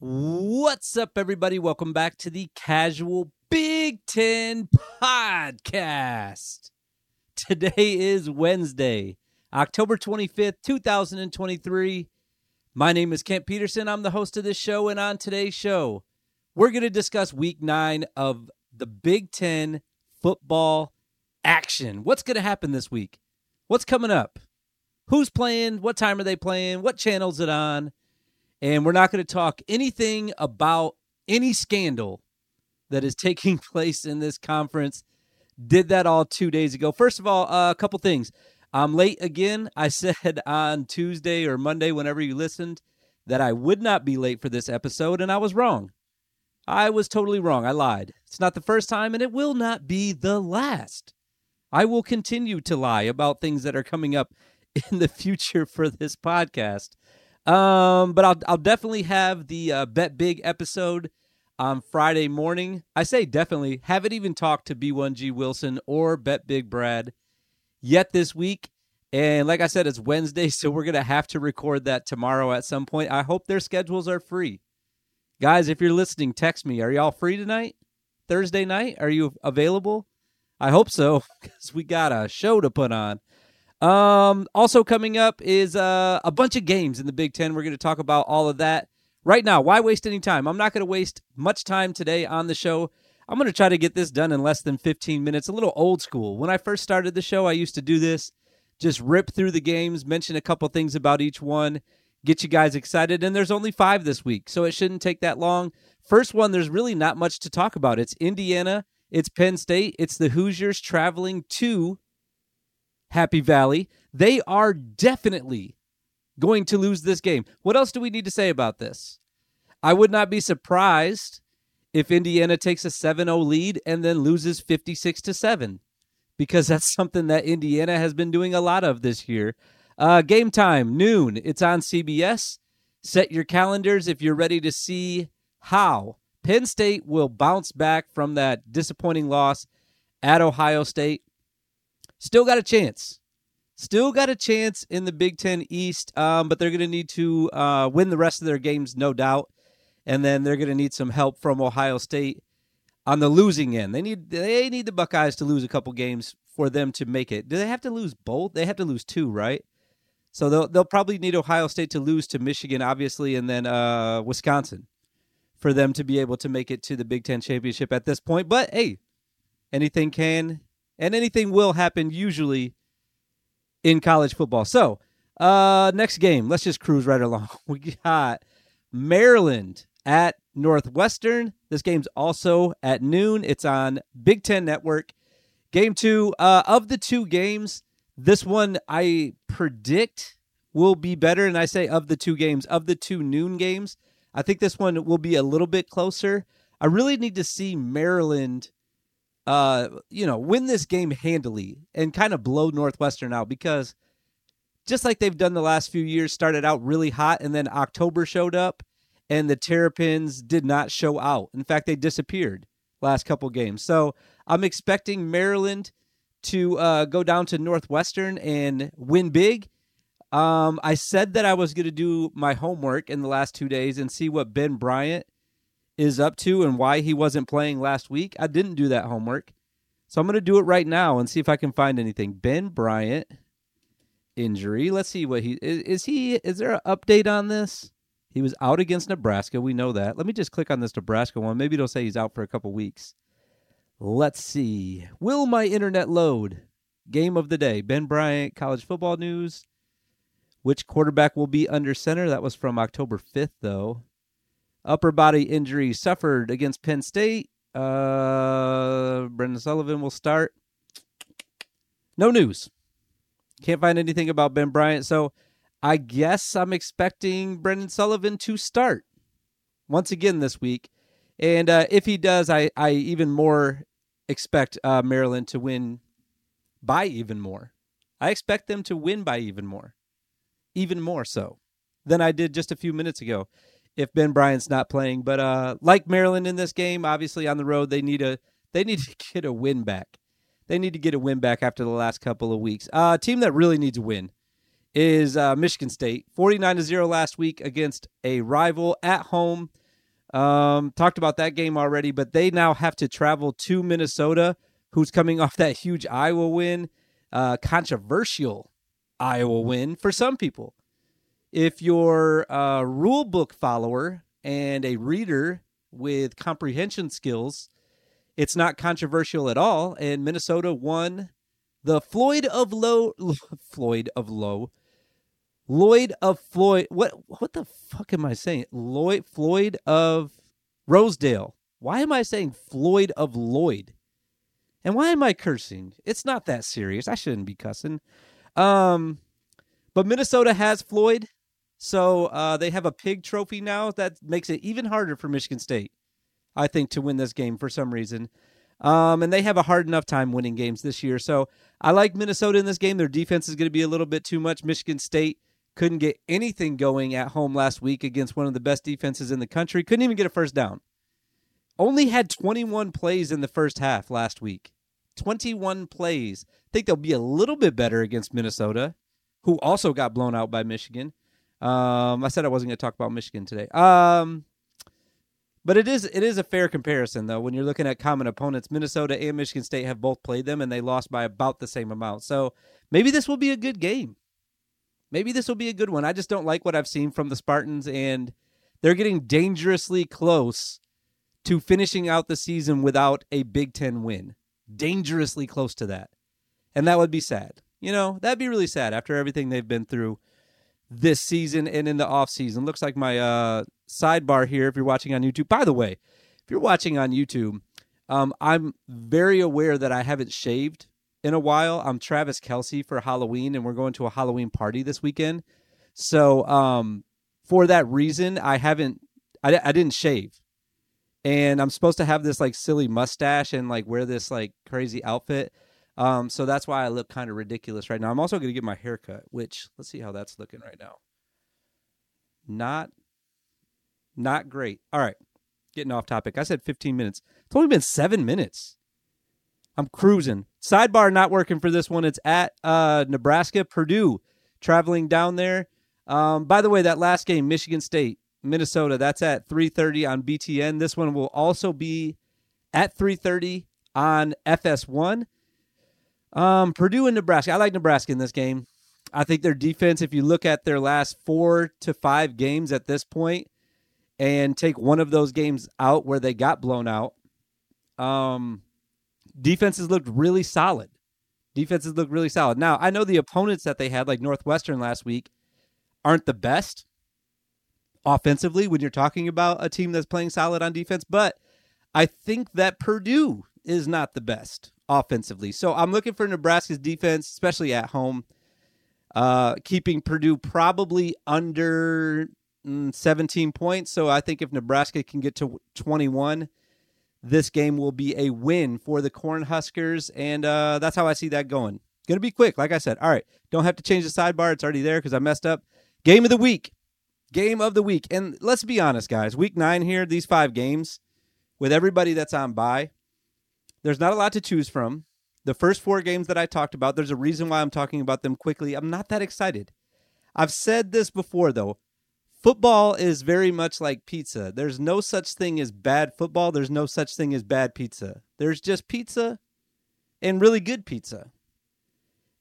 What's up, everybody? Welcome back to the Casual Big Ten Podcast. Today is Wednesday, October 25th, 2023. My name is Kent Peterson. I'm the host of this show, and on today's show, we're going to discuss week nine of the Big Ten football action. What's going to happen this week? What's coming up? Who's playing? What time are they playing? What channel's it on? And we're not going to talk anything about any scandal that is taking place in this conference. Did that all two days ago. First of all, uh, a couple things. I'm late again. I said on Tuesday or Monday, whenever you listened, that I would not be late for this episode, and I was wrong. I was totally wrong. I lied. It's not the first time, and it will not be the last. I will continue to lie about things that are coming up in the future for this podcast. Um, but I'll I'll definitely have the uh, bet big episode on Friday morning. I say definitely. Haven't even talked to B1G Wilson or Bet Big Brad yet this week. And like I said, it's Wednesday, so we're gonna have to record that tomorrow at some point. I hope their schedules are free. Guys, if you're listening, text me. Are y'all free tonight? Thursday night? Are you available? I hope so, because we got a show to put on. Um, also coming up is uh, a bunch of games in the Big Ten. We're going to talk about all of that right now. Why waste any time? I'm not going to waste much time today on the show. I'm going to try to get this done in less than 15 minutes. A little old school. When I first started the show, I used to do this, just rip through the games, mention a couple things about each one, get you guys excited. And there's only five this week, so it shouldn't take that long. First one, there's really not much to talk about. It's Indiana, it's Penn State, it's the Hoosiers traveling to Happy Valley. They are definitely going to lose this game. What else do we need to say about this? I would not be surprised if Indiana takes a 7-0 lead and then loses 56 to 7 because that's something that Indiana has been doing a lot of this year. Uh, game time, noon. It's on CBS. Set your calendars if you're ready to see how Penn State will bounce back from that disappointing loss at Ohio State. Still got a chance. Still got a chance in the Big Ten East, um, but they're going to need to uh, win the rest of their games, no doubt. And then they're going to need some help from Ohio State on the losing end. They need they need the Buckeyes to lose a couple games for them to make it. Do they have to lose both? They have to lose two, right? So they'll they'll probably need Ohio State to lose to Michigan, obviously, and then uh, Wisconsin for them to be able to make it to the Big Ten championship at this point. But hey, anything can and anything will happen usually in college football. So, uh, next game, let's just cruise right along. We got Maryland at Northwestern. This game's also at noon. It's on Big Ten Network. Game two uh, of the two games, this one I predict will be better. And I say of the two games, of the two noon games, I think this one will be a little bit closer. I really need to see Maryland uh, you know, win this game handily and kind of blow Northwestern out because just like they've done the last few years, started out really hot and then October showed up and the Terrapins did not show out. In fact, they disappeared last couple games. So I'm expecting Maryland to uh, go down to Northwestern and win big. Um, I said that I was going to do my homework in the last two days and see what Ben Bryant is up to and why he wasn't playing last week. I didn't do that homework. So I'm going to do it right now and see if I can find anything. Ben Bryant injury. Let's see what he is, is he is there an update on this? He was out against Nebraska. We know that. Let me just click on this Nebraska one. Maybe it'll say he's out for a couple weeks. Let's see. Will my internet load? Game of the day. Ben Bryant, college football news. Which quarterback will be under center? That was from October 5th, though upper body injury suffered against Penn State. Uh, Brendan Sullivan will start. No news. Can't find anything about Ben Bryant. So I guess I'm expecting Brendan Sullivan to start once again this week. And uh, if he does, I, I even more expect uh, Maryland to win by even more. I expect them to win by even more, even more so than I did just a few minutes ago if Ben Bryant's not playing. But uh, like Maryland in this game, obviously on the road, they need a they need to get a win back. They need to get a win back after the last couple of weeks. Uh, a team that really needs a win is uh, Michigan State. 49 to 0 last week against a rival at home. Um, talked about that game already, but they now have to travel to Minnesota, who's coming off that huge Iowa win, uh, controversial Iowa win for some people. If you're a rule book follower and a reader with comprehension skills, it's not controversial at all. And Minnesota won the Floyd of Low, Floyd of Low, Lloyd of Floyd. What what the fuck am I saying? Lloyd Floyd of Rosedale. Why am I saying Floyd of Lloyd? And why am I cursing? It's not that serious. I shouldn't be cussing. Um, but Minnesota has Floyd, so uh, they have a pig trophy now. That makes it even harder for Michigan State, I think, to win this game for some reason. Um, and they have a hard enough time winning games this year. So I like Minnesota in this game. Their defense is going to be a little bit too much. Michigan State couldn't get anything going at home last week against one of the best defenses in the country. Couldn't even get a first down. Only had 21 plays in the first half last week. 21 plays. I think they'll be a little bit better against Minnesota, who also got blown out by Michigan. Um, I said I wasn't going to talk about Michigan today. Um, but it is it is a fair comparison though when you're looking at common opponents. Minnesota and Michigan State have both played them and they lost by about the same amount. So maybe this will be a good game. Maybe this will be a good one. I just don't like what I've seen from the Spartans and they're getting dangerously close to finishing out the season without a Big 10 win. Dangerously close to that. And that would be sad. You know, that'd be really sad after everything they've been through this season and in the off season. Looks like my uh, sidebar here. If you're watching on YouTube, by the way, if you're watching on YouTube, um, I'm very aware that I haven't shaved in a while. I'm Travis Kelce for Halloween, and we're going to a Halloween party this weekend. So, um, for that reason, I haven't, I, I didn't shave, and I'm supposed to have this like silly mustache and like wear this like crazy outfit. Um, so that's why I look kind of ridiculous right now. I'm also going to get my hair cut, which let's see how that's looking right now. Not, not great. All right, getting off topic. I said 15 minutes. It's only been seven minutes. I'm cruising. Sidebar not working for this one. It's at uh, Nebraska, Purdue, traveling down there. Um, by the way, that last game, Michigan State, Minnesota, that's at 3:30 on BTN. This one will also be at 3:30 on FS1. Um, Purdue and Nebraska. I like Nebraska in this game. I think their defense, if you look at their last four to five games at this point, and take one of those games out where they got blown out, um, defenses looked really solid. Defenses looked really solid. Now, I know the opponents that they had, like Northwestern last week, aren't the best offensively when you're talking about a team that's playing solid on defense, but I think that Purdue is not the best offensively. So I'm looking for Nebraska's defense, especially at home, uh, keeping Purdue probably under mm, 17 points. So I think if Nebraska can get to 21, this game will be a win for the Cornhuskers. And uh, that's how I see that going. Going to be quick, like I said. All right. Don't have to change the sidebar. It's already there because I messed up. Game of the week. Game of the week. And let's be honest, guys. Week nine here, these five games, with everybody that's on bye, there's not a lot to choose from. The first four games that I talked about, there's a reason why I'm talking about them quickly. I'm not that excited. I've said this before, though. Football is very much like pizza. There's no such thing as bad football. There's no such thing as bad pizza. There's just pizza and really good pizza.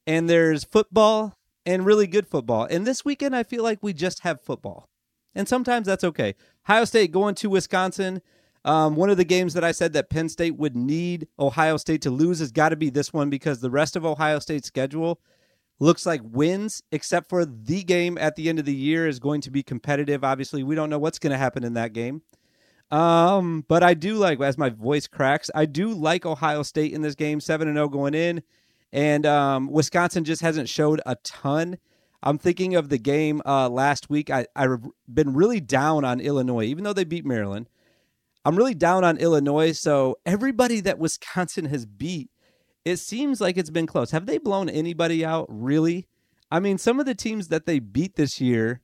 And there's football and really good football. And this weekend, I feel like we just have football. And sometimes that's okay. Ohio State going to Wisconsin. Um, one of the games that I said that Penn State would need Ohio State to lose has got to be this one because the rest of Ohio State's schedule looks like wins, except for the game at the end of the year is going to be competitive. Obviously, we don't know what's going to happen in that game. Um, but I do like, as my voice cracks, I do like Ohio State in this game, seven and zero oh going in, and um, Wisconsin just hasn't showed a ton. I'm thinking of the game uh, last week. I I've been really down on Illinois, even though they beat Maryland. I'm really down on Illinois. So everybody that Wisconsin has beat, it seems like it's been close. Have they blown anybody out really? I mean, some of the teams that they beat this year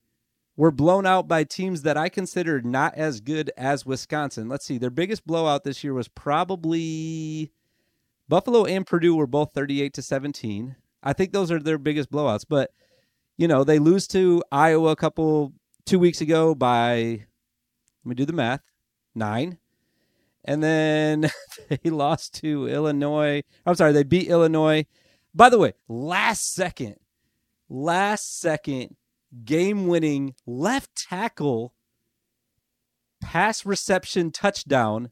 were blown out by teams that I consider not as good as Wisconsin. Let's see, their biggest blowout this year was probably Buffalo and Purdue were both 38 to 17. I think those are their biggest blowouts, but you know, they lose to Iowa a couple two weeks ago by let me do the math. Nine. And then they lost to Illinois. I'm sorry, they beat Illinois. By the way, last second, last second game winning left tackle pass reception touchdown.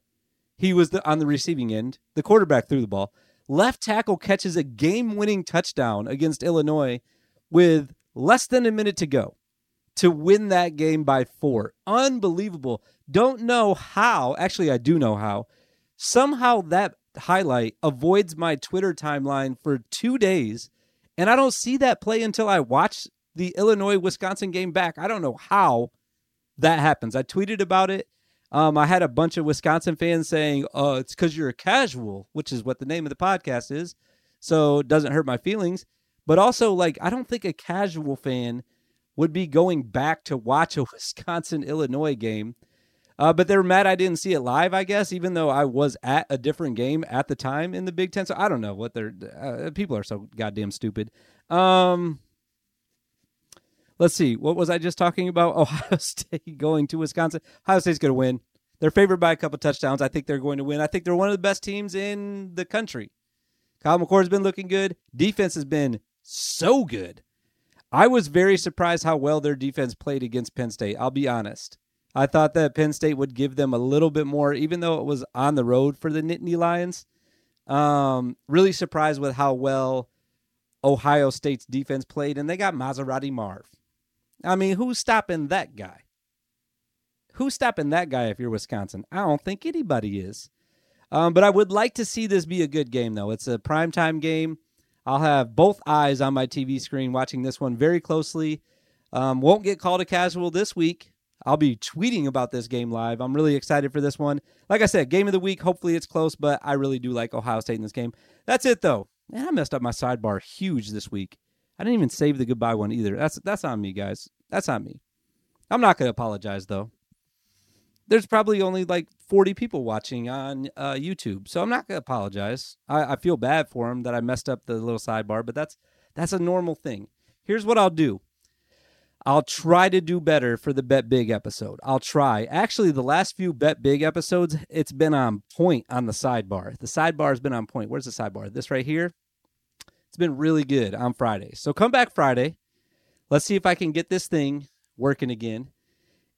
He was the, on the receiving end. The quarterback threw the ball. Left tackle catches a game winning touchdown against Illinois with less than a minute to go to win that game by four. Unbelievable. Don't know how. Actually, I do know how. Somehow that highlight avoids my Twitter timeline for two days. And I don't see that play until I watch the Illinois Wisconsin game back. I don't know how that happens. I tweeted about it. Um, I had a bunch of Wisconsin fans saying, "Oh, it's because you're a casual," which is what the name of the podcast is. So it doesn't hurt my feelings. But also, like, I don't think a casual fan would be going back to watch a Wisconsin Illinois game. Uh, but they're mad I didn't see it live, I guess, even though I was at a different game at the time in the Big Ten. So I don't know what they're. Uh, people are so goddamn stupid. Um, let's see. What was I just talking about? Ohio State going to Wisconsin. Ohio State's going to win. They're favored by a couple touchdowns. I think they're going to win. I think they're one of the best teams in the country. Kyle McCord's been looking good. Defense has been so good. I was very surprised how well their defense played against Penn State. I'll be honest. I thought that Penn State would give them a little bit more, even though it was on the road for the Nittany Lions. Um, really surprised with how well Ohio State's defense played, and they got Maserati Marv. I mean, who's stopping that guy? Who's stopping that guy if you're Wisconsin? I don't think anybody is. Um, but I would like to see this be a good game, though. It's a primetime game. I'll have both eyes on my TV screen watching this one very closely. Um, won't get called a casual this week. I'll be tweeting about this game live. I'm really excited for this one. Like I said, game of the week. Hopefully it's close, but I really do like Ohio State in this game. That's it though. Man, I messed up my sidebar huge this week. I didn't even save the goodbye one either. That's that's on me, guys. That's on me. I'm not gonna apologize though. There's probably only like 40 people watching on uh, YouTube, so I'm not gonna apologize. I, I feel bad for them that I messed up the little sidebar, but that's that's a normal thing. Here's what I'll do. I'll try to do better for the Bet Big episode. I'll try. Actually, the last few Bet Big episodes, it's been on point on the sidebar. The sidebar has been on point. Where's the sidebar? This right here. It's been really good on Friday. So come back Friday. Let's see if I can get this thing working again.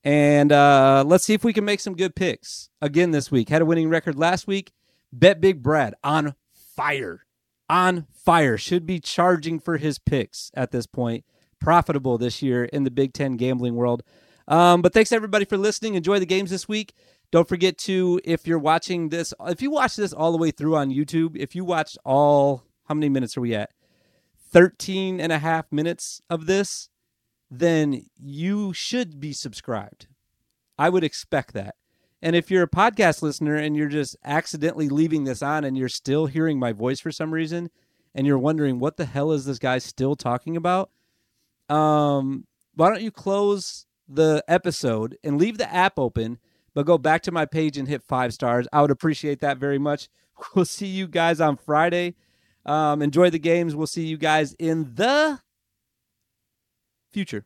And uh, let's see if we can make some good picks again this week. Had a winning record last week. Bet Big Brad on fire. On fire. Should be charging for his picks at this point profitable this year in the Big Ten gambling world. Um, but thanks everybody for listening. Enjoy the games this week. Don't forget to, if you're watching this, if you watch this all the way through on YouTube, if you watched all, how many minutes are we at? 13 and a half minutes of this, then you should be subscribed. I would expect that. And if you're a podcast listener and you're just accidentally leaving this on and you're still hearing my voice for some reason and you're wondering what the hell is this guy still talking about, um, why don't you close the episode and leave the app open, but go back to my page and hit five stars? I would appreciate that very much. We'll see you guys on Friday. Um, enjoy the games. We'll see you guys in the future.